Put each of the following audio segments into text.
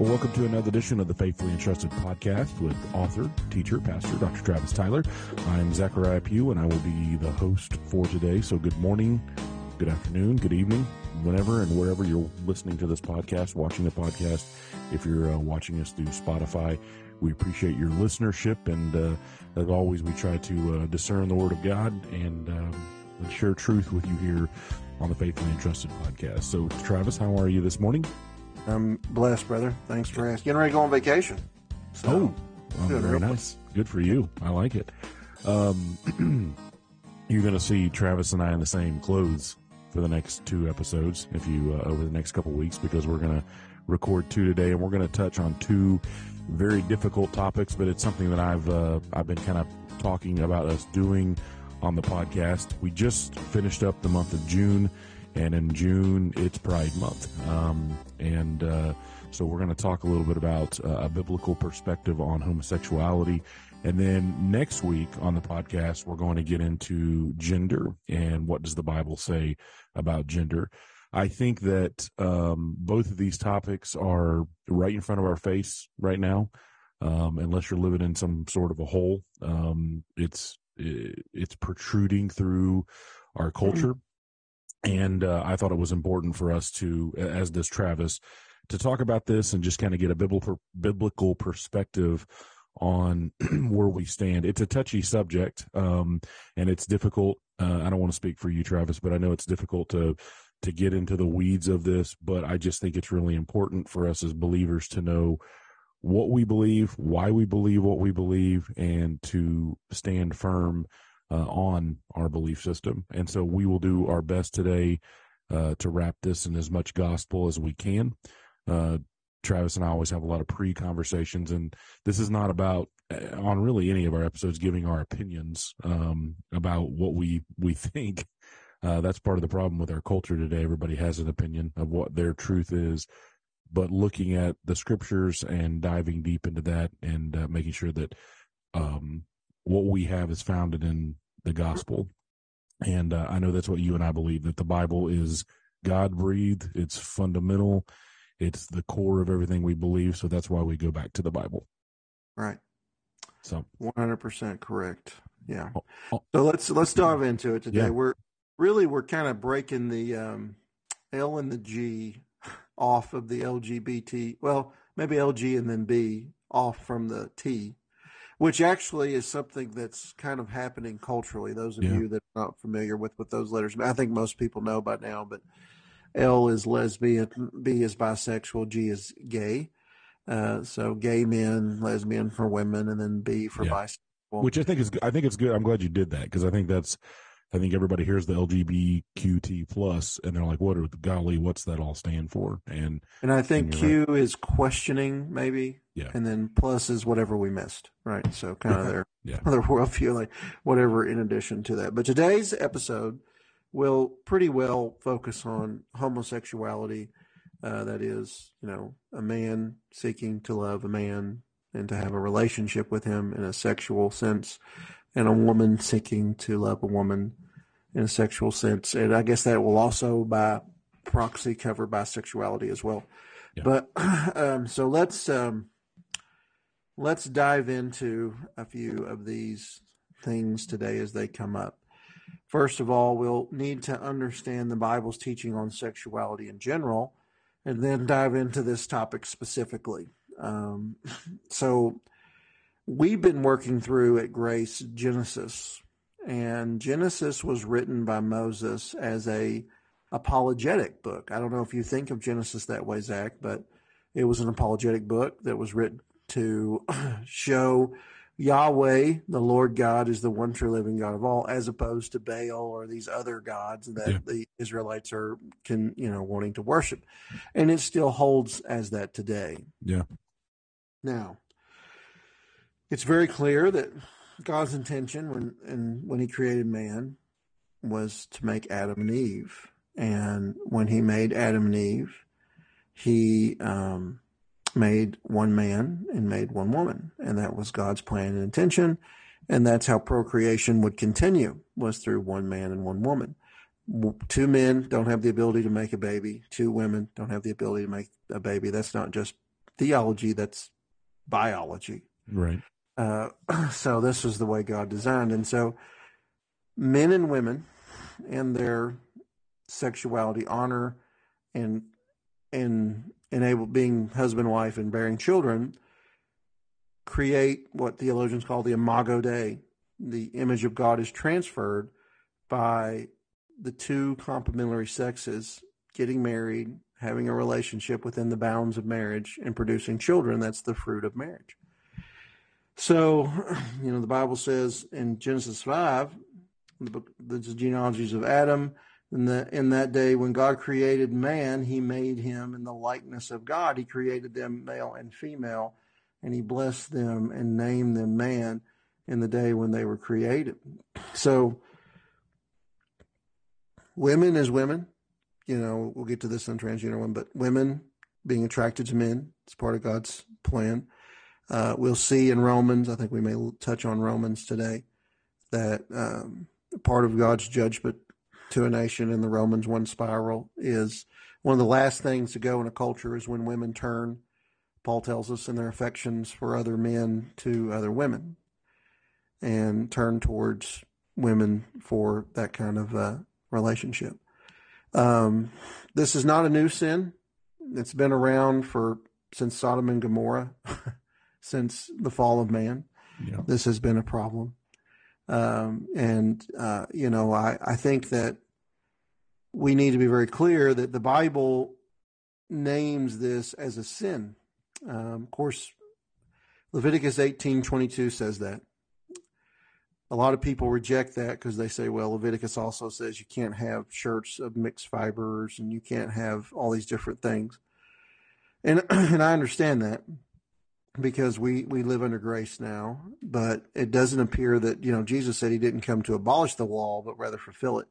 Well, welcome to another edition of the Faithfully Entrusted podcast with author, teacher, pastor, Dr. Travis Tyler. I'm Zachariah Pugh, and I will be the host for today. So, good morning, good afternoon, good evening, whenever and wherever you're listening to this podcast, watching the podcast. If you're uh, watching us through Spotify, we appreciate your listenership. And uh, as always, we try to uh, discern the Word of God and, um, share truth with you here on the Faithfully Entrusted podcast. So, Travis, how are you this morning? I'm blessed, brother. Thanks for asking. Getting ready to go on vacation. So, oh, well, very nice. Good for you. I like it. Um, you're going to see Travis and I in the same clothes for the next two episodes, if you uh, over the next couple weeks, because we're going to record two today, and we're going to touch on two very difficult topics. But it's something that I've uh, I've been kind of talking about us doing on the podcast. We just finished up the month of June, and in June it's Pride Month, um, and uh, so we're going to talk a little bit about uh, a biblical perspective on homosexuality. And then next week on the podcast, we're going to get into gender and what does the Bible say about gender. I think that um, both of these topics are right in front of our face right now. Um, unless you're living in some sort of a hole, um, it's it's protruding through our mm-hmm. culture. And uh, I thought it was important for us to, as this Travis, to talk about this and just kind of get a biblical biblical perspective on where we stand. It's a touchy subject, um, and it's difficult. Uh, I don't want to speak for you, Travis, but I know it's difficult to to get into the weeds of this. But I just think it's really important for us as believers to know what we believe, why we believe what we believe, and to stand firm uh, on our belief system. And so we will do our best today uh, to wrap this in as much gospel as we can. Uh, Travis and I always have a lot of pre conversations, and this is not about uh, on really any of our episodes giving our opinions um, about what we we think. Uh, that's part of the problem with our culture today. Everybody has an opinion of what their truth is, but looking at the scriptures and diving deep into that and uh, making sure that um, what we have is founded in the gospel. And uh, I know that's what you and I believe that the Bible is God breathed, it's fundamental, it's the core of everything we believe. So that's why we go back to the Bible. Right. So 100% correct. Yeah. Oh, oh. So let's let's dive into it today. Yeah. We're really we're kind of breaking the um, L and the G off of the LGBT. Well, maybe LG and then B off from the T which actually is something that's kind of happening culturally. Those of yeah. you that are not familiar with what those letters, I think most people know by now, but L is lesbian, B is bisexual, G is gay. Uh, so gay men, lesbian for women, and then B for yeah. bisexual. Which I think is, I think it's good. I'm glad you did that because I think that's I think everybody hears the LGBTQT plus, and they're like, "What are golly? What's that all stand for?" And and I think and Q right. is questioning, maybe. Yeah. And then plus is whatever we missed, right? So kind of their yeah. their worldview, like whatever in addition to that. But today's episode will pretty well focus on homosexuality. Uh, that is, you know, a man seeking to love a man and to have a relationship with him in a sexual sense, and a woman seeking to love a woman in a sexual sense. And I guess that will also by proxy cover bisexuality as well. Yeah. But um, so let's um, let's dive into a few of these things today as they come up. First of all, we'll need to understand the Bible's teaching on sexuality in general, and then dive into this topic specifically. Um, so we've been working through at Grace Genesis, and Genesis was written by Moses as a apologetic book. I don't know if you think of Genesis that way, Zach, but it was an apologetic book that was written to show Yahweh, the Lord God, is the one true living God of all, as opposed to Baal or these other gods that yeah. the Israelites are can you know wanting to worship, and it still holds as that today. Yeah. Now, it's very clear that God's intention when and when He created man was to make Adam and Eve, and when He made Adam and Eve, He um, made one man and made one woman, and that was God's plan and intention, and that's how procreation would continue was through one man and one woman. Two men don't have the ability to make a baby. Two women don't have the ability to make a baby. That's not just theology that's biology. Right. Uh, so this is the way God designed. And so men and women and their sexuality honor and and enable being husband wife and bearing children create what theologians call the imago dei. The image of god is transferred by the two complementary sexes getting married having a relationship within the bounds of marriage and producing children. That's the fruit of marriage so you know the bible says in genesis 5 the book the genealogies of adam in, the, in that day, when God created man, he made him in the likeness of God. He created them male and female, and he blessed them and named them man in the day when they were created. So, women as women, you know, we'll get to this on transgender one, but women being attracted to men, it's part of God's plan. Uh, we'll see in Romans, I think we may touch on Romans today, that um, part of God's judgment to a nation in the Romans 1 spiral is one of the last things to go in a culture is when women turn, Paul tells us, in their affections for other men to other women and turn towards women for that kind of uh, relationship. Um, this is not a new sin. It's been around for since Sodom and Gomorrah, since the fall of man. Yeah. This has been a problem. Um, and, uh, you know, I, I think that we need to be very clear that the Bible names this as a sin. Um, of course, Leviticus 18:22 says that. A lot of people reject that because they say, well, Leviticus also says you can't have shirts of mixed fibers and you can't have all these different things. And and I understand that because we, we live under grace now, but it doesn't appear that, you know, Jesus said he didn't come to abolish the law, but rather fulfill it.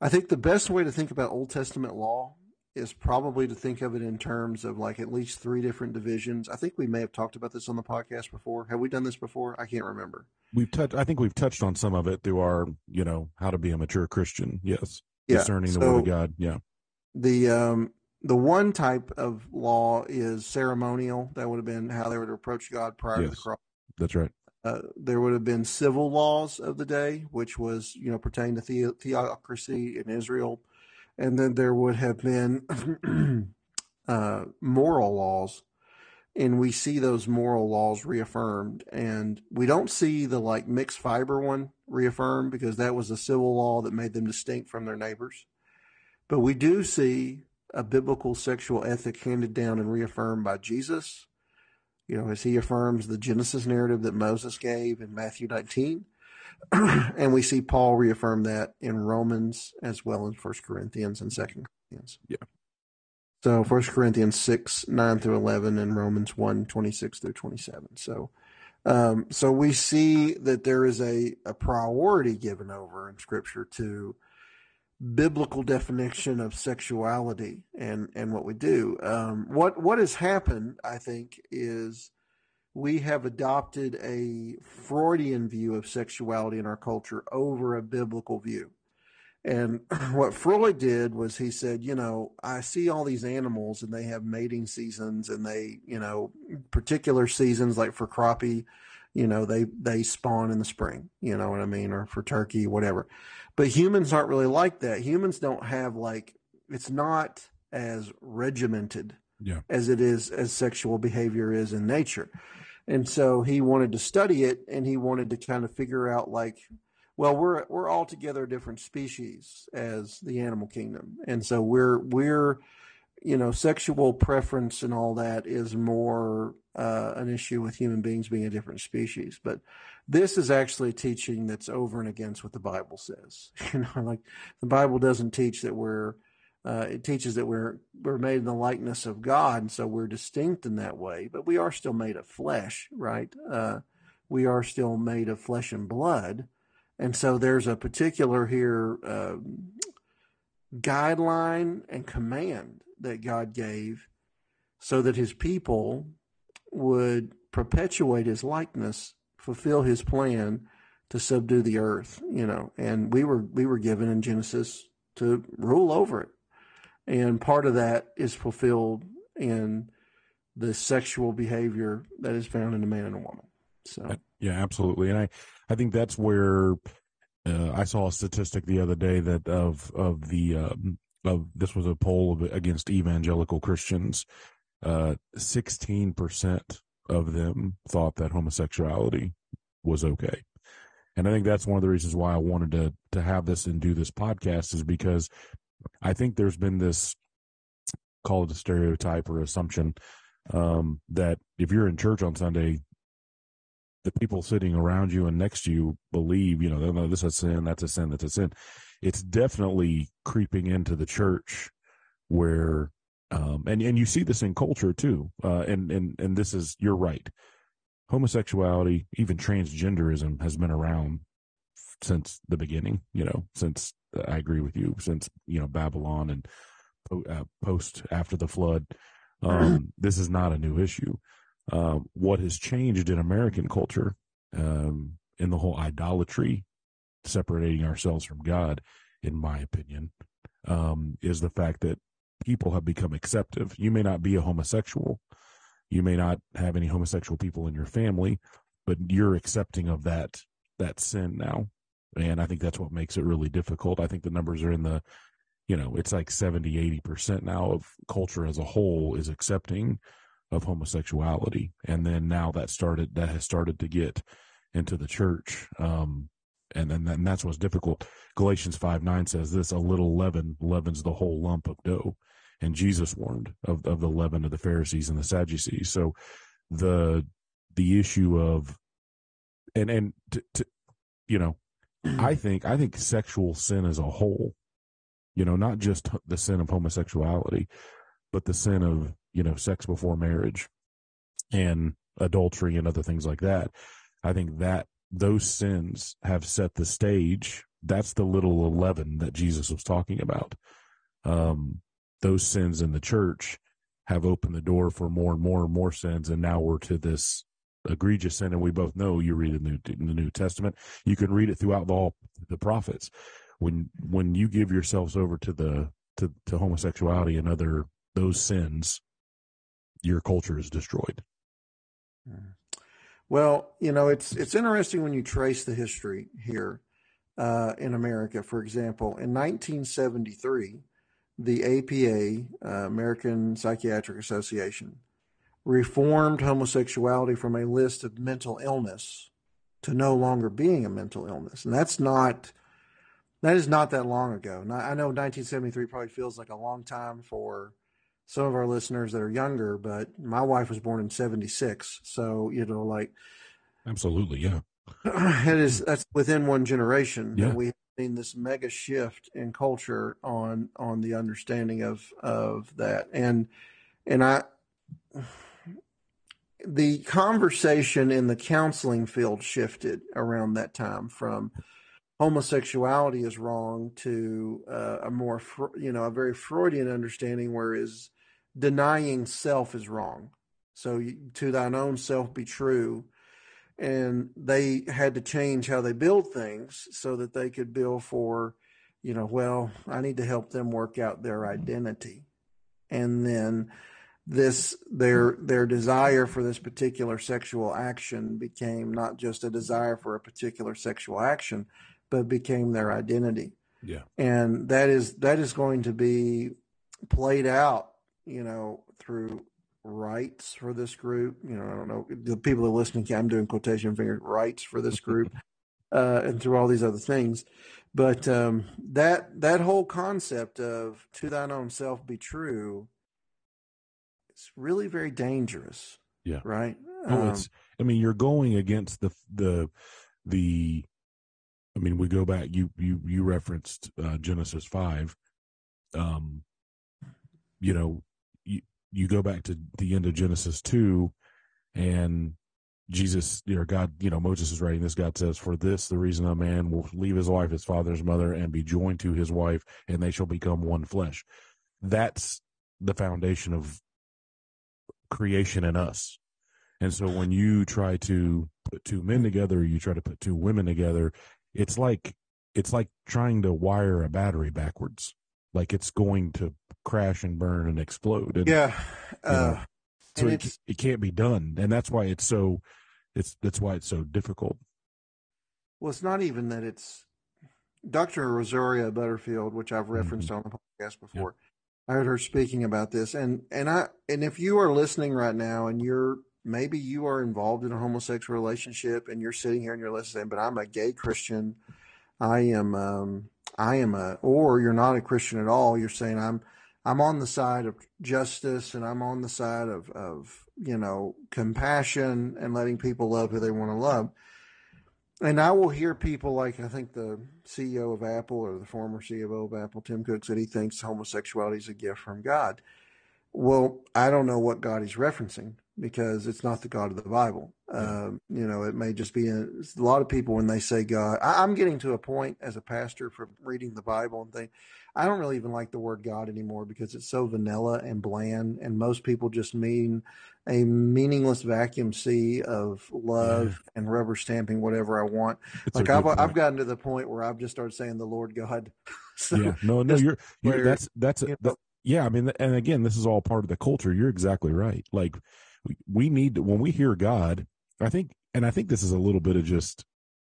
I think the best way to think about Old Testament law is probably to think of it in terms of like at least three different divisions. I think we may have talked about this on the podcast before. Have we done this before? I can't remember. We've touched. I think we've touched on some of it through our, you know, how to be a mature Christian. Yes, yeah. discerning so the word of God. Yeah. The um, the one type of law is ceremonial. That would have been how they would approach God prior yes, to the cross. That's right. Uh, there would have been civil laws of the day, which was you know pertaining to the- theocracy in Israel, and then there would have been uh, moral laws, and we see those moral laws reaffirmed, and we don't see the like mixed fiber one reaffirmed because that was a civil law that made them distinct from their neighbors, but we do see a biblical sexual ethic handed down and reaffirmed by Jesus, you know, as he affirms the Genesis narrative that Moses gave in Matthew 19. and we see Paul reaffirm that in Romans as well as First Corinthians and Second Corinthians. Yeah. So First Corinthians 6, 9 through 11 and Romans 1, 26 through 27. So, um, so we see that there is a, a priority given over in scripture to biblical definition of sexuality and, and what we do. Um, what what has happened, I think, is we have adopted a Freudian view of sexuality in our culture over a biblical view. And what Freud did was he said, you know, I see all these animals and they have mating seasons and they, you know, particular seasons like for crappie, you know, they they spawn in the spring, you know what I mean, or for turkey, whatever. But humans aren't really like that. Humans don't have like it's not as regimented yeah. as it is as sexual behavior is in nature. And so he wanted to study it and he wanted to kind of figure out like well we're we're all together a different species as the animal kingdom. And so we're we're you know sexual preference and all that is more uh, an issue with human beings being a different species. But this is actually a teaching that's over and against what the Bible says. You know, like the Bible doesn't teach that we're uh, it teaches that we're we're made in the likeness of God, and so we're distinct in that way. But we are still made of flesh, right? Uh, we are still made of flesh and blood, and so there's a particular here uh, guideline and command that God gave, so that His people would perpetuate His likeness fulfill his plan to subdue the earth, you know, and we were we were given in Genesis to rule over it. And part of that is fulfilled in the sexual behavior that is found in a man and a woman. So yeah, absolutely, and I I think that's where uh, I saw a statistic the other day that of of the um, of this was a poll of, against evangelical Christians. Uh, sixteen percent of them thought that homosexuality was okay, and I think that's one of the reasons why I wanted to to have this and do this podcast is because I think there's been this call it a stereotype or assumption um, that if you're in church on Sunday, the people sitting around you and next to you believe, you know, no, this is a sin, that's a sin, that's a sin. It's definitely creeping into the church where, um, and, and you see this in culture too. Uh, and, and, and this is, you're right. Homosexuality, even transgenderism has been around since the beginning, you know, since I agree with you, since, you know, Babylon and uh, post after the flood. Um, this is not a new issue. Uh, what has changed in American culture, um, in the whole idolatry, separating ourselves from God, in my opinion, um, is the fact that people have become acceptive. You may not be a homosexual, you may not have any homosexual people in your family, but you're accepting of that that sin now, and I think that's what makes it really difficult. I think the numbers are in the, you know, it's like 70, 80 percent now of culture as a whole is accepting of homosexuality, and then now that started that has started to get into the church, um, and then and that's what's difficult. Galatians five nine says this: a little leaven leavens the whole lump of dough, and Jesus warned of of the leaven of the Pharisees and the Sadducees. So the the issue of and and to, to you know, I think I think sexual sin as a whole, you know, not just the sin of homosexuality, but the sin of you know, sex before marriage and adultery and other things like that. I think that those sins have set the stage. That's the little leaven that Jesus was talking about. Um, those sins in the church have opened the door for more and more and more sins, and now we're to this egregious sin. And we both know you read in the, in the New Testament, you can read it throughout the, all the prophets. When when you give yourselves over to the to, to homosexuality and other those sins, your culture is destroyed. Well, you know, it's it's interesting when you trace the history here uh, in America. For example, in 1973, the APA, uh, American Psychiatric Association, reformed homosexuality from a list of mental illness to no longer being a mental illness, and that's not that is not that long ago. Now, I know 1973 probably feels like a long time for some of our listeners that are younger, but my wife was born in 76. So, you know, like. Absolutely. Yeah. It is, that's within one generation. Yeah. we seen this mega shift in culture on, on the understanding of, of that. And, and I, the conversation in the counseling field shifted around that time from homosexuality is wrong to uh, a more, you know, a very Freudian understanding, whereas denying self is wrong. So to thine own self be true. And they had to change how they build things so that they could build for, you know, well, I need to help them work out their identity. And then this their their desire for this particular sexual action became not just a desire for a particular sexual action, but became their identity. Yeah. And that is that is going to be played out you know, through rights for this group. You know, I don't know the people that are listening. I'm doing quotation finger rights for this group, uh, and through all these other things. But um, that that whole concept of "to thine own self be true" it's really very dangerous. Yeah. Right. Oh, um, it's. I mean, you're going against the the the. I mean, we go back. You you you referenced uh, Genesis five. Um, you know, you go back to the end of Genesis 2 and Jesus, you know, God, you know, Moses is writing this. God says, For this, the reason a man will leave his wife, his father's mother, and be joined to his wife, and they shall become one flesh. That's the foundation of creation in us. And so when you try to put two men together, you try to put two women together, it's like it's like trying to wire a battery backwards. Like it's going to crash and burn and explode. And, yeah. Uh, so it, it can't be done, and that's why it's so. It's that's why it's so difficult. Well, it's not even that it's Dr. Rosaria Butterfield, which I've referenced mm-hmm. on the podcast before. I heard her speaking about this, and and I and if you are listening right now, and you're maybe you are involved in a homosexual relationship, and you're sitting here and you're listening, but I'm a gay Christian. I am um, I am a, or you're not a Christian at all. You're saying I'm I'm on the side of justice, and I'm on the side of of you know compassion and letting people love who they want to love and I will hear people like I think the CEO of Apple or the former CEO of Apple, Tim Cook, said he thinks homosexuality is a gift from God. Well, I don't know what God he's referencing because it's not the God of the Bible. Um, you know, it may just be a, a, lot of people when they say God. I, I'm getting to a point as a pastor from reading the Bible and think I don't really even like the word God anymore because it's so vanilla and bland, and most people just mean a meaningless vacuum sea of love yeah. and rubber stamping whatever I want. It's like I've, I've gotten to the point where I've just started saying the Lord God. so yeah, no, no, you're, you're where, that's that's you know, yeah. I mean, and again, this is all part of the culture. You're exactly right. Like we, need to when we hear God, I think, and I think this is a little bit of just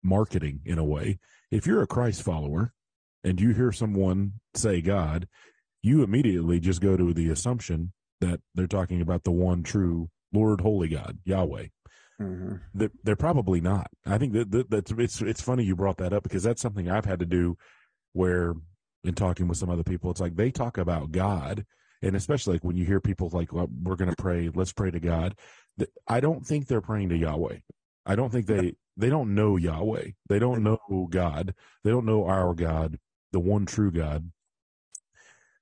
marketing in a way. If you're a Christ follower and you hear someone say God, you immediately just go to the assumption that they're talking about the one true Lord, Holy God, Yahweh. Mm-hmm. They're, they're, probably not. I think that, that, that's it's it's funny you brought that up because that's something I've had to do. Where in talking with some other people, it's like they talk about God, and especially like when you hear people like well, we're going to pray, let's pray to God. I don't think they're praying to Yahweh. I don't think they they don't know Yahweh. They don't know God. They don't know our God, the one true God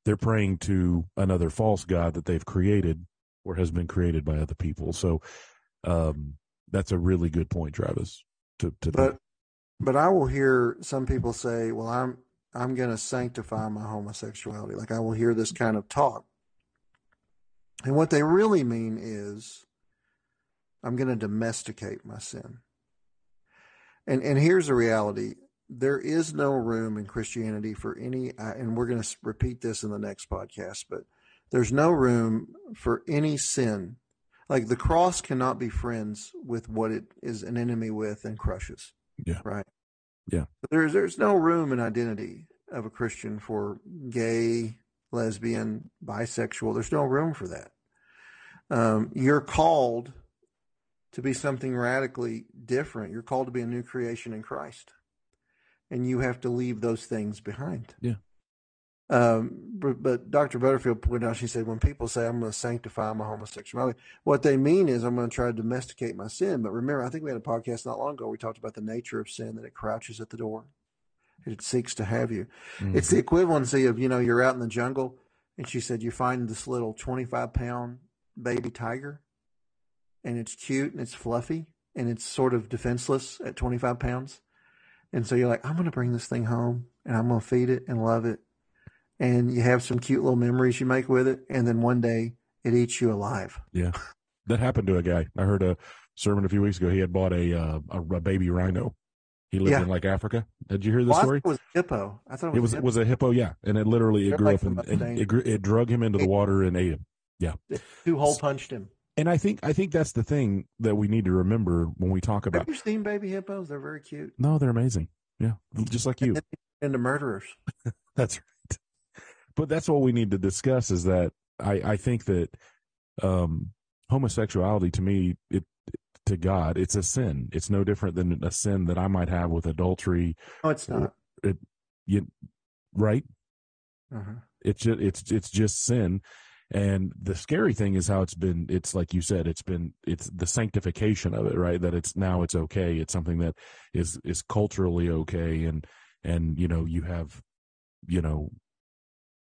they're praying to another false god that they've created or has been created by other people. So um, that's a really good point, Travis. To, to but think. but I will hear some people say, "Well, I'm I'm going to sanctify my homosexuality." Like I will hear this kind of talk, and what they really mean is, I'm going to domesticate my sin. And and here's the reality: there is no room in Christianity for any, and we're going to repeat this in the next podcast, but there's no room for any sin. Like the cross cannot be friends with what it is an enemy with and crushes. Yeah. Right. Yeah. There's there's no room in identity of a Christian for gay, lesbian, bisexual. There's no room for that. Um, you're called to be something radically different. You're called to be a new creation in Christ and you have to leave those things behind. Yeah. Um, but, but, Dr. Butterfield pointed out, she said, when people say, I'm going to sanctify my homosexuality, what they mean is I'm going to try to domesticate my sin. But remember, I think we had a podcast not long ago. We talked about the nature of sin, that it crouches at the door. It seeks to have you. Mm-hmm. It's the equivalency of, you know, you're out in the jungle and she said, you find this little 25 pound baby tiger and it's cute and it's fluffy and it's sort of defenseless at 25 pounds and so you're like, I'm going to bring this thing home and I'm going to feed it and love it. And you have some cute little memories you make with it. And then one day it eats you alive. Yeah. That happened to a guy. I heard a sermon a few weeks ago. He had bought a, uh, a, a, baby rhino. He lived yeah. in like Africa. Did you hear the well, story? it was hippo. I thought it was, it was, a, hippo. Yeah. And it literally, it grew up and, and it, it drug him into the water and ate him. Yeah. Two hole punched him. And I think I think that's the thing that we need to remember when we talk about. Have you seen baby hippos? They're very cute. No, they're amazing. Yeah, just like you. And the murderers. that's right. But that's what we need to discuss. Is that I I think that um, homosexuality to me it to God it's a sin. It's no different than a sin that I might have with adultery. No, it's not. It, you, right? Uh-huh. It's just, it's it's just sin and the scary thing is how it's been, it's like you said, it's been, it's the sanctification of it, right? That it's now it's okay. It's something that is, is culturally okay. And, and, you know, you have, you know,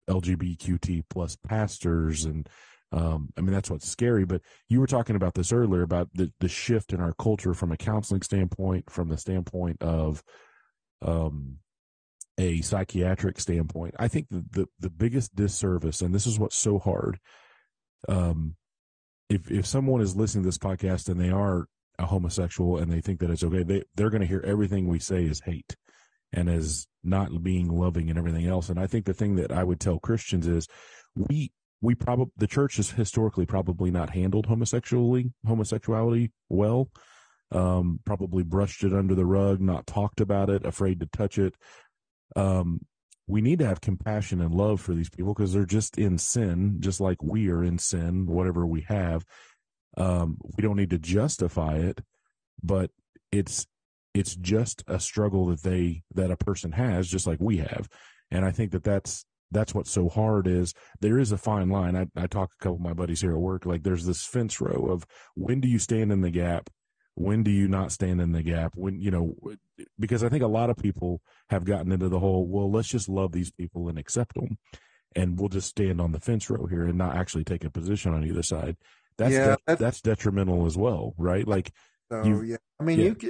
LGBTQ plus pastors and, um, I mean, that's what's scary, but you were talking about this earlier about the, the shift in our culture from a counseling standpoint, from the standpoint of, um, a psychiatric standpoint, I think the, the, the biggest disservice, and this is what's so hard, um, if if someone is listening to this podcast and they are a homosexual and they think that it's okay, they they're going to hear everything we say is hate and as not being loving and everything else. And I think the thing that I would tell Christians is we we probably the church has historically probably not handled homosexuality homosexuality well. Um, probably brushed it under the rug, not talked about it, afraid to touch it. Um, we need to have compassion and love for these people because they're just in sin, just like we are in sin, whatever we have. Um, we don't need to justify it, but it's it's just a struggle that they that a person has, just like we have. And I think that that's that's what's so hard is there is a fine line. I, I talk a couple of my buddies here at work, like there's this fence row of when do you stand in the gap when do you not stand in the gap when you know because i think a lot of people have gotten into the whole well let's just love these people and accept them and we'll just stand on the fence row here and not actually take a position on either side that's yeah, de- that's, that's, detrimental as well right like so you, yeah i mean yeah. you can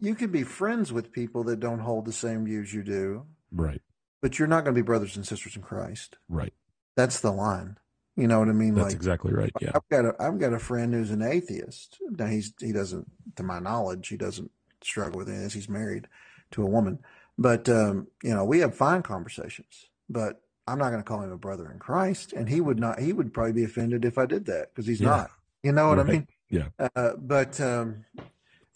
you can be friends with people that don't hold the same views you do right but you're not going to be brothers and sisters in christ right that's the line you know what I mean? That's like, exactly right. Yeah. I've got a I've got a friend who's an atheist. Now he's he doesn't, to my knowledge, he doesn't struggle with this. He's married to a woman, but um, you know we have fine conversations. But I'm not going to call him a brother in Christ, and he would not. He would probably be offended if I did that because he's yeah. not. You know what right. I mean? Yeah. Uh, but um,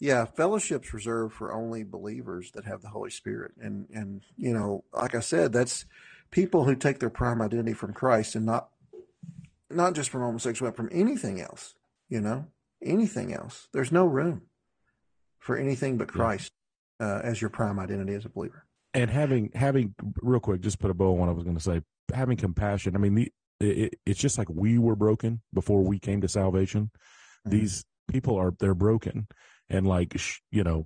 yeah, fellowship's reserved for only believers that have the Holy Spirit, and and you know, like I said, that's people who take their prime identity from Christ and not not just from homosexuality, from anything else, you know, anything else. There's no room for anything but Christ uh, as your prime identity as a believer. And having, having, real quick, just put a bow on what I was going to say, having compassion. I mean, the, it, it's just like we were broken before we came to salvation. Mm-hmm. These people are, they're broken. And like, you know,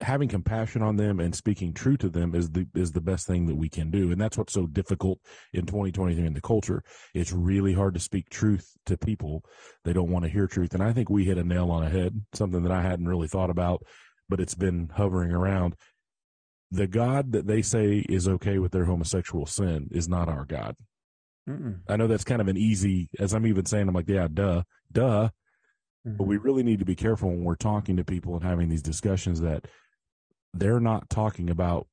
having compassion on them and speaking true to them is the is the best thing that we can do. And that's what's so difficult in 2023 in the culture. It's really hard to speak truth to people. They don't want to hear truth. And i think we hit a nail on a head something that i hadn't really thought about but it's been hovering around. The god that they say is okay with their homosexual sin is not our god. Mm-mm. i know that's kind of an easy as i'm even saying i'm like yeah duh duh mm-hmm. but we really need to be careful when we're talking to people and having these discussions that they're not talking about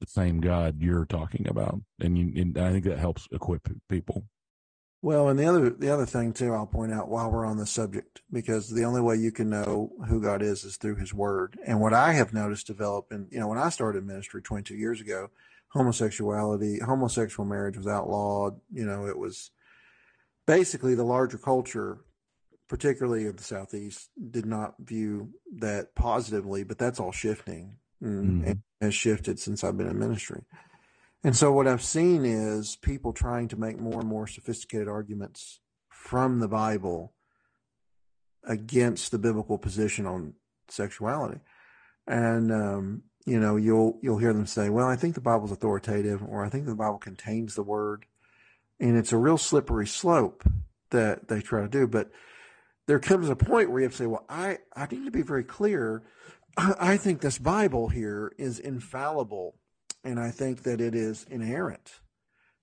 the same God you're talking about, and, you, and I think that helps equip people. Well, and the other the other thing too, I'll point out while we're on the subject, because the only way you can know who God is is through His Word. And what I have noticed develop, and you know, when I started ministry 22 years ago, homosexuality, homosexual marriage was outlawed. You know, it was basically the larger culture particularly of the southeast, did not view that positively. But that's all shifting mm-hmm. and has shifted since I've been in ministry. And so what I've seen is people trying to make more and more sophisticated arguments from the Bible against the biblical position on sexuality. And um, you know, you'll you'll hear them say, "Well, I think the Bible's authoritative," or "I think the Bible contains the word," and it's a real slippery slope that they try to do. But there comes a point where you have to say, "Well, I I need to be very clear I think this Bible here is infallible, and I think that it is inerrant.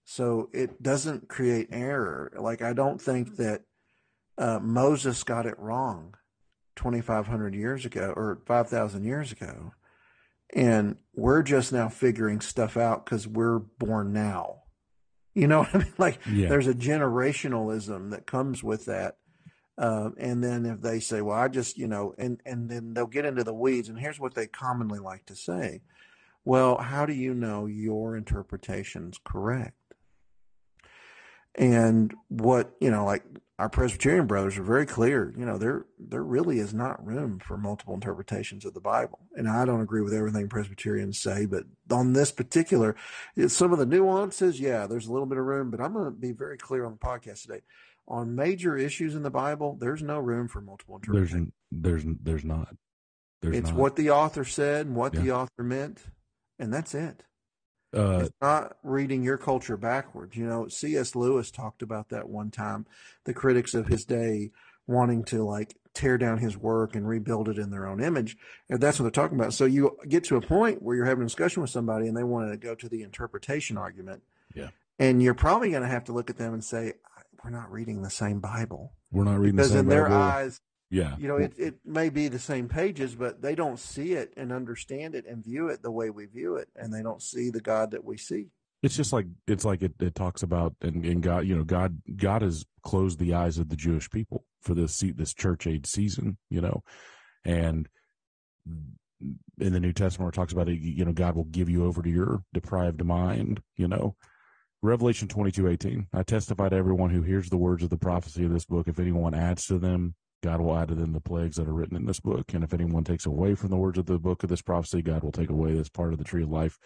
So it doesn't create error. Like, I don't think that uh, Moses got it wrong 2,500 years ago or 5,000 years ago. And we're just now figuring stuff out because we're born now. You know what I mean? Like, yeah. there's a generationalism that comes with that uh, and then if they say, well, I just, you know, and, and then they'll get into the weeds. And here's what they commonly like to say. Well, how do you know your interpretation's correct? And what, you know, like our Presbyterian brothers are very clear, you know, there, there really is not room for multiple interpretations of the Bible. And I don't agree with everything Presbyterians say, but on this particular, some of the nuances, yeah, there's a little bit of room, but I'm going to be very clear on the podcast today on major issues in the Bible, there's no room for multiple interpretations. There's there's there's not. There's it's not. what the author said and what yeah. the author meant, and that's it. Uh, it's not reading your culture backwards. You know, C.S. Lewis talked about that one time. The critics of his day wanting to like tear down his work and rebuild it in their own image. And that's what they're talking about. So you get to a point where you're having a discussion with somebody and they want to go to the interpretation argument. Yeah. And you're probably going to have to look at them and say, we're not reading the same Bible. We're not reading because the in their Bible. eyes, yeah, you know, it, it may be the same pages, but they don't see it and understand it and view it the way we view it, and they don't see the God that we see. It's just like it's like it, it talks about and, and God, you know, God God has closed the eyes of the Jewish people for this this church age season, you know, and in the New Testament, where it talks about it, you know, God will give you over to your deprived mind, you know. Revelation twenty two eighteen. I testify to everyone who hears the words of the prophecy of this book. If anyone adds to them, God will add to them the plagues that are written in this book. And if anyone takes away from the words of the book of this prophecy, God will take away this part of the tree of life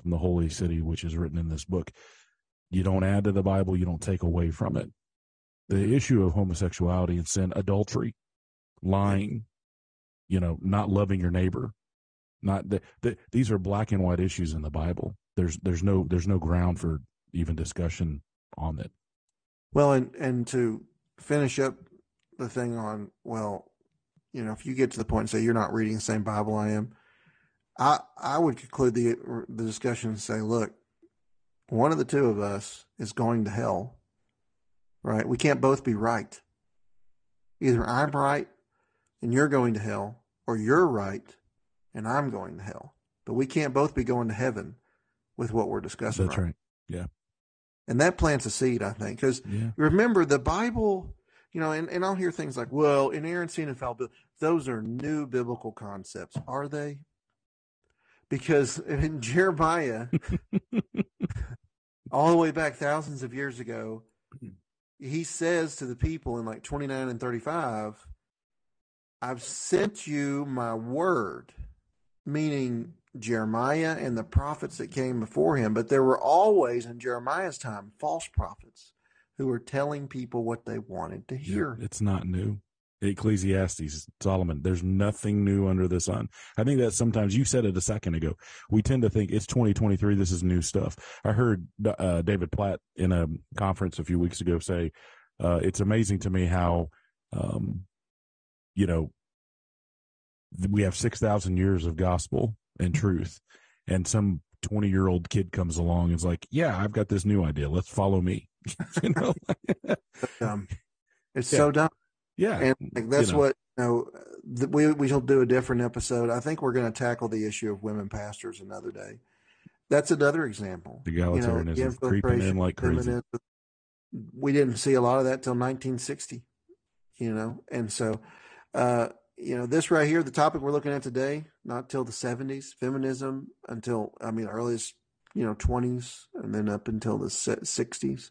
from the holy city, which is written in this book. You don't add to the Bible, you don't take away from it. The issue of homosexuality and sin, adultery, lying, you know, not loving your neighbor, not the, the, these are black and white issues in the Bible. There's there's no there's no ground for even discussion on it. Well, and and to finish up the thing on well, you know, if you get to the point and say you're not reading the same Bible I am, I I would conclude the the discussion and say, look, one of the two of us is going to hell. Right? We can't both be right. Either I'm right and you're going to hell, or you're right and I'm going to hell. But we can't both be going to heaven with what we're discussing. That's right. right. Yeah. And that plants a seed, I think, because yeah. remember the Bible, you know, and, and I'll hear things like, well, inerrancy and infallibility, those are new biblical concepts. Are they? because in Jeremiah, all the way back thousands of years ago, he says to the people in like 29 and 35, I've sent you my word, meaning Jeremiah and the prophets that came before him. But there were always in Jeremiah's time false prophets who were telling people what they wanted to hear. Yeah, it's not new. Ecclesiastes, Solomon. There's nothing new under the sun. I think that sometimes you said it a second ago. We tend to think it's 2023. This is new stuff. I heard uh, David Platt in a conference a few weeks ago say, uh, "It's amazing to me how, um, you know, we have six thousand years of gospel and truth, and some 20 year old kid comes along and is like, "Yeah, I've got this new idea. Let's follow me." you know, um, it's yeah. so dumb. Yeah, and like, that's you know. what you know. Th- we we shall do a different episode. I think we're going to tackle the issue of women pastors another day. That's another example. Egalitarianism you know, creeping in like crazy. We didn't see a lot of that till 1960, you know, and so, uh, you know, this right here, the topic we're looking at today, not till the 70s, feminism until I mean, earliest, you know, 20s, and then up until the 60s.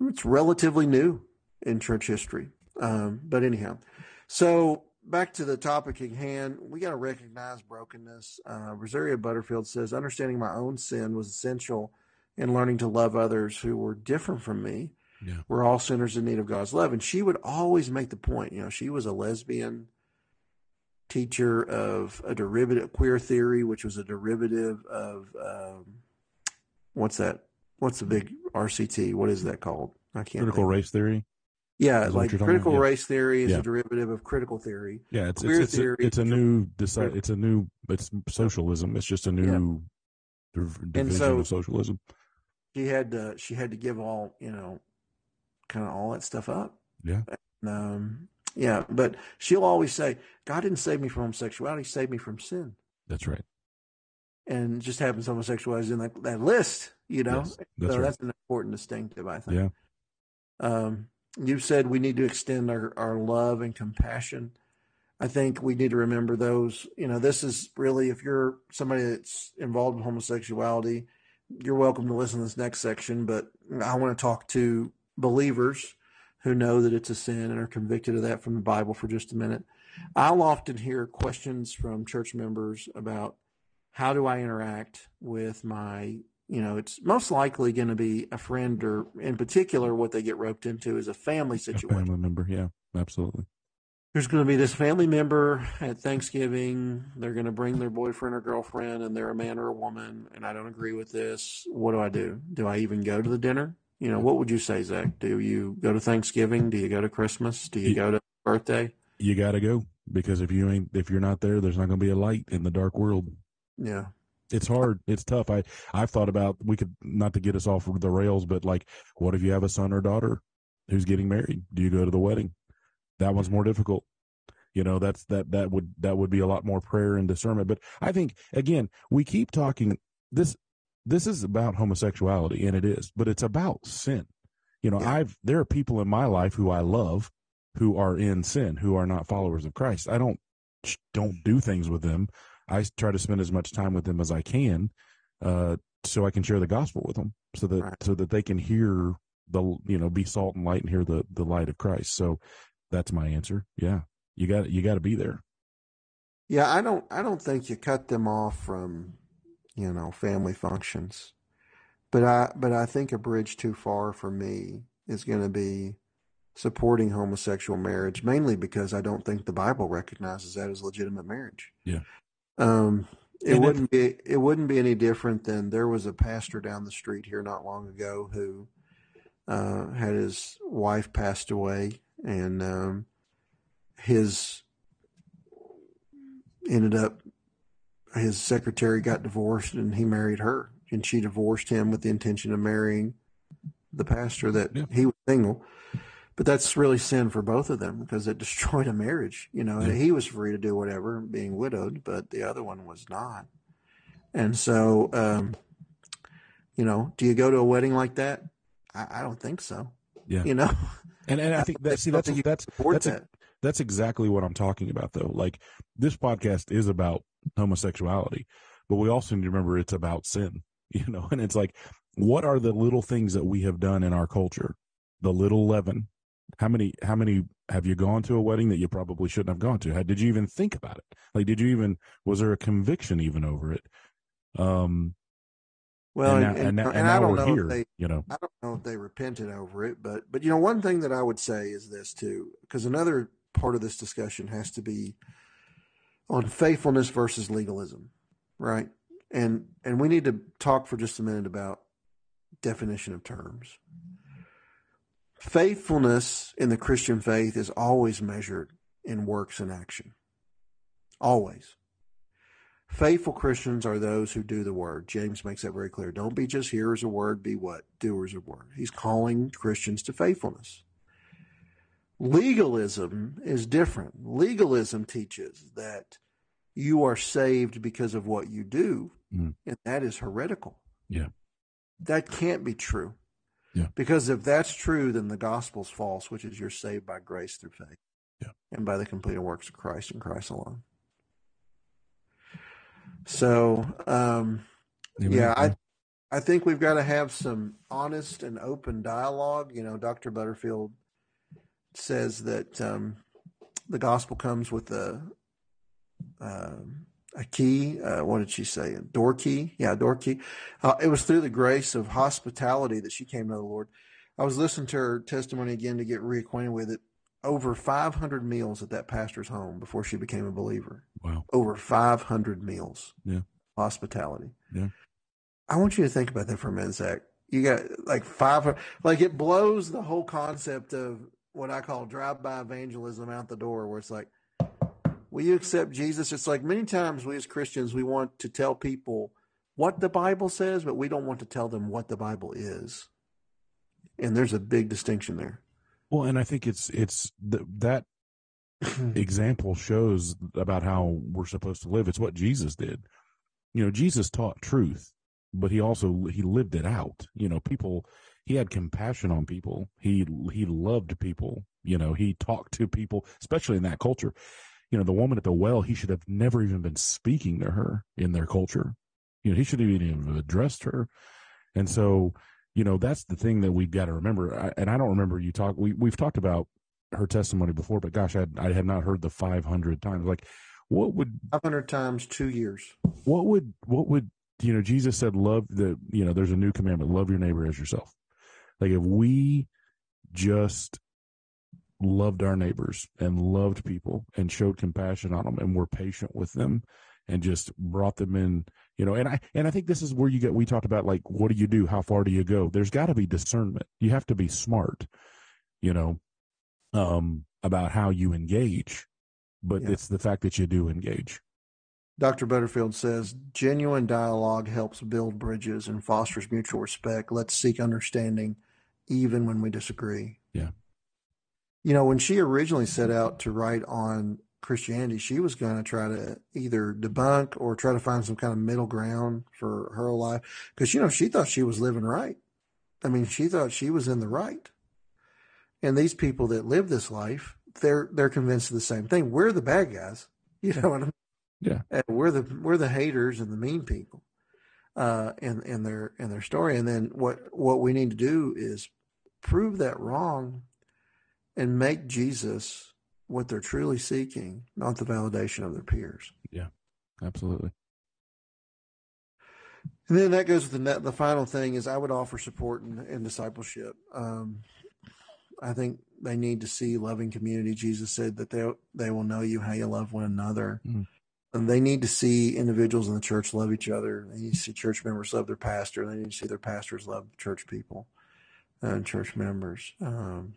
It's relatively new in church history. Um, but anyhow, so back to the topic at hand, we got to recognize brokenness. Uh, Rosaria Butterfield says, understanding my own sin was essential in learning to love others who were different from me. Yeah. We're all sinners in need of God's love. And she would always make the point, you know, she was a lesbian teacher of a derivative queer theory, which was a derivative of um, what's that? What's the big RCT? What is that called? I can't. Critical think. race theory. Yeah, like critical race theory is yeah. a derivative of critical theory. Yeah, it's Queer it's, it's, theory, a, it's a new decide, it's a new it's socialism. It's just a new yeah. division so of socialism. She had to she had to give all you know, kind of all that stuff up. Yeah. And, um, yeah, but she'll always say, "God didn't save me from homosexuality; He saved me from sin." That's right. And just happens homosexuality is in that, that list, you know. Yes, that's so right. that's an important distinctive, I think. Yeah. Um, you said we need to extend our, our love and compassion. I think we need to remember those. You know, this is really, if you're somebody that's involved in homosexuality, you're welcome to listen to this next section. But I want to talk to believers who know that it's a sin and are convicted of that from the Bible for just a minute. I'll often hear questions from church members about how do I interact with my you know, it's most likely going to be a friend or, in particular, what they get roped into is a family situation. A family member, yeah, absolutely. There's going to be this family member at Thanksgiving. They're going to bring their boyfriend or girlfriend, and they're a man or a woman, and I don't agree with this. What do I do? Do I even go to the dinner? You know, what would you say, Zach? Do you go to Thanksgiving? Do you go to Christmas? Do you, you go to birthday? You got to go because if you ain't, if you're not there, there's not going to be a light in the dark world. Yeah, it's hard. It's tough. I I've thought about we could not to get us off the rails, but like, what if you have a son or daughter who's getting married? Do you go to the wedding? That one's more difficult. You know, that's that that would that would be a lot more prayer and discernment. But I think again, we keep talking this. This is about homosexuality, and it is, but it's about sin. You know, yeah. I've there are people in my life who I love who are in sin, who are not followers of Christ. I don't don't do things with them. I try to spend as much time with them as I can, uh, so I can share the gospel with them, so that right. so that they can hear the you know be salt and light and hear the the light of Christ. So that's my answer. Yeah, you got you got to be there. Yeah, I don't I don't think you cut them off from you know family functions, but I but I think a bridge too far for me is going to be supporting homosexual marriage, mainly because I don't think the Bible recognizes that as legitimate marriage. Yeah. Um, it and wouldn't if, be it wouldn't be any different than there was a pastor down the street here not long ago who uh, had his wife passed away and um, his ended up his secretary got divorced and he married her and she divorced him with the intention of marrying the pastor that yeah. he was single but that's really sin for both of them because it destroyed a marriage you know yeah. he was free to do whatever being widowed but the other one was not and so um, you know do you go to a wedding like that i, I don't think so yeah you know and and i think that see that's that's that's, that. That's exactly what I'm talking about, though. Like this podcast is about homosexuality, but we also need to remember it's about sin, you know. And it's like, what are the little things that we have done in our culture? The little leaven. How many? How many have you gone to a wedding that you probably shouldn't have gone to? How, did you even think about it? Like, did you even? Was there a conviction even over it? Um, well, and, now, and, and, and, and I don't know here, if they, you know, I don't know if they repented over it, but but you know, one thing that I would say is this too, because another part of this discussion has to be on faithfulness versus legalism, right? And and we need to talk for just a minute about definition of terms. Faithfulness in the Christian faith is always measured in works and action. Always. Faithful Christians are those who do the word. James makes that very clear. Don't be just hearers of word, be what? Doers of word. He's calling Christians to faithfulness. Legalism is different. Legalism teaches that you are saved because of what you do, mm. and that is heretical. Yeah. That can't be true. Yeah. Because if that's true, then the gospel's false, which is you're saved by grace through faith. Yeah. And by the completed works of Christ and Christ alone. So, um, yeah, I, I think we've got to have some honest and open dialogue. You know, Dr. Butterfield says that um, the gospel comes with a um, a key. Uh, what did she say? A door key? Yeah, a door key. Uh, it was through the grace of hospitality that she came to the Lord. I was listening to her testimony again to get reacquainted with it. Over 500 meals at that pastor's home before she became a believer. Wow. Over 500 meals. Yeah. Hospitality. Yeah. I want you to think about that for a minute, Zach. You got like five, like it blows the whole concept of what I call drive-by evangelism out the door, where it's like, will you accept Jesus? It's like many times we as Christians we want to tell people what the Bible says, but we don't want to tell them what the Bible is. And there's a big distinction there. Well, and I think it's it's the, that example shows about how we're supposed to live. It's what Jesus did. You know, Jesus taught truth, but he also he lived it out. You know, people he had compassion on people. He he loved people. You know, he talked to people, especially in that culture. You know, the woman at the well, he should have never even been speaking to her in their culture. You know, he should have even addressed her. And so, you know, that's the thing that we've got to remember. I, and I don't remember you talk. We we've talked about her testimony before, but gosh, I had, I had not heard the 500 times. Like, what would 500 times two years? What would what would you know? Jesus said, "Love the you know." There's a new commandment: love your neighbor as yourself. Like if we just loved our neighbors and loved people and showed compassion on them and were patient with them and just brought them in you know and i and i think this is where you get we talked about like what do you do? How far do you go? There's got to be discernment. You have to be smart you know um about how you engage but yeah. it's the fact that you do engage Dr. Butterfield says genuine dialogue helps build bridges and fosters mutual respect. Let's seek understanding even when we disagree. Yeah. You know, when she originally set out to write on Christianity, she was going to try to either debunk or try to find some kind of middle ground for her life. Because, you know, she thought she was living right. I mean, she thought she was in the right. And these people that live this life, they're they're convinced of the same thing. We're the bad guys. You know what I mean? Yeah. And we're the we're the haters and the mean people uh, in in their in their story. And then what what we need to do is prove that wrong and make Jesus what they're truly seeking, not the validation of their peers. Yeah, absolutely. And then that goes with the the final thing is I would offer support and, discipleship. Um, I think they need to see loving community. Jesus said that they they will know you how you love one another. Mm. They need to see individuals in the church love each other. They need to see church members love their pastor. They need to see their pastors love church people and church members. Um,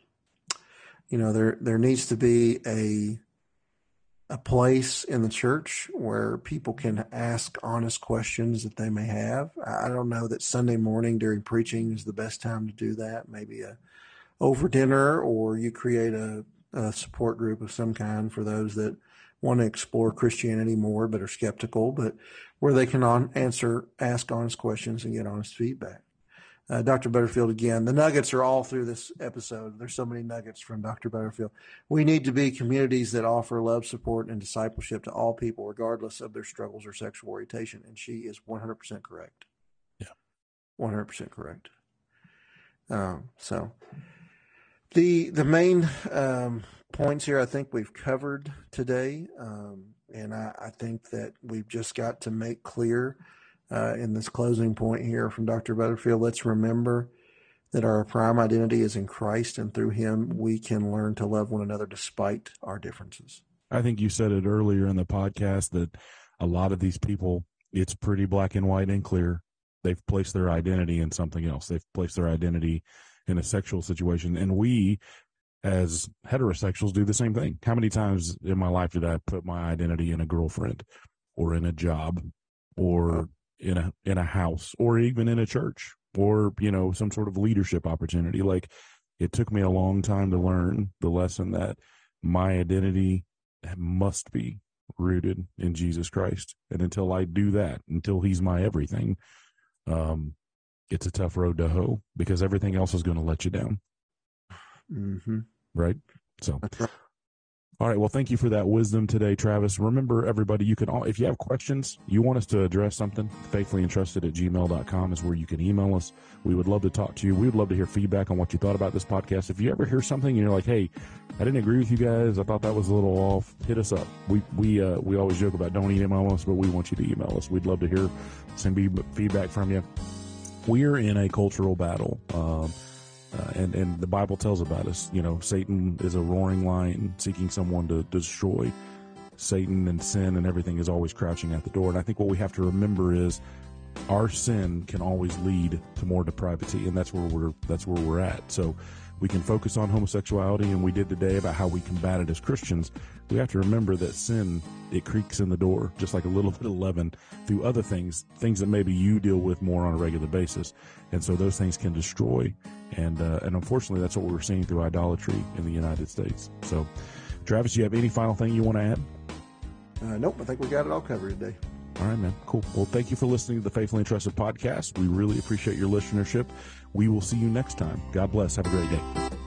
you know, there there needs to be a a place in the church where people can ask honest questions that they may have. I don't know that Sunday morning during preaching is the best time to do that. Maybe a over dinner, or you create a, a support group of some kind for those that want to explore Christianity more but are skeptical, but where they can on, answer, ask honest questions and get honest feedback. Uh, Dr. Butterfield again. The nuggets are all through this episode. There's so many nuggets from Dr. Butterfield. We need to be communities that offer love, support, and discipleship to all people, regardless of their struggles or sexual orientation. And she is 100% correct. Yeah. 100% correct. Um, so the the main um, points here I think we've covered today, um, and I, I, think that we've just got to make clear uh, in this closing point here from Dr. Butterfield. Let's remember that our prime identity is in Christ, and through Him we can learn to love one another despite our differences. I think you said it earlier in the podcast that a lot of these people, it's pretty black and white and clear. They've placed their identity in something else. They've placed their identity in a sexual situation. And we, as heterosexuals, do the same thing. How many times in my life did I put my identity in a girlfriend or in a job or in a in a house or even in a church or you know some sort of leadership opportunity like it took me a long time to learn the lesson that my identity must be rooted in Jesus Christ and until I do that until he's my everything um it's a tough road to hoe because everything else is going to let you down. Mm-hmm. Right. So, all right. Well, thank you for that wisdom today, Travis. Remember, everybody, you can all, if you have questions, you want us to address something, faithfully entrusted at gmail.com is where you can email us. We would love to talk to you. We would love to hear feedback on what you thought about this podcast. If you ever hear something and you're like, hey, I didn't agree with you guys. I thought that was a little off. Hit us up. We, we, uh, we always joke about don't email us, but we want you to email us. We'd love to hear some feedback from you we're in a cultural battle. Um, uh, and and the Bible tells about us. You know, Satan is a roaring lion seeking someone to destroy. Satan and sin and everything is always crouching at the door. And I think what we have to remember is our sin can always lead to more depravity, and that's where we're that's where we're at. So we can focus on homosexuality, and we did today about how we combat it as Christians. We have to remember that sin it creaks in the door, just like a little bit of leaven, through other things, things that maybe you deal with more on a regular basis, and so those things can destroy. And uh, and unfortunately, that's what we're seeing through idolatry in the United States. So, Travis, do you have any final thing you want to add? Uh, nope, I think we got it all covered today. All right, man. Cool. Well, thank you for listening to the Faithfully Entrusted podcast. We really appreciate your listenership. We will see you next time. God bless. Have a great day.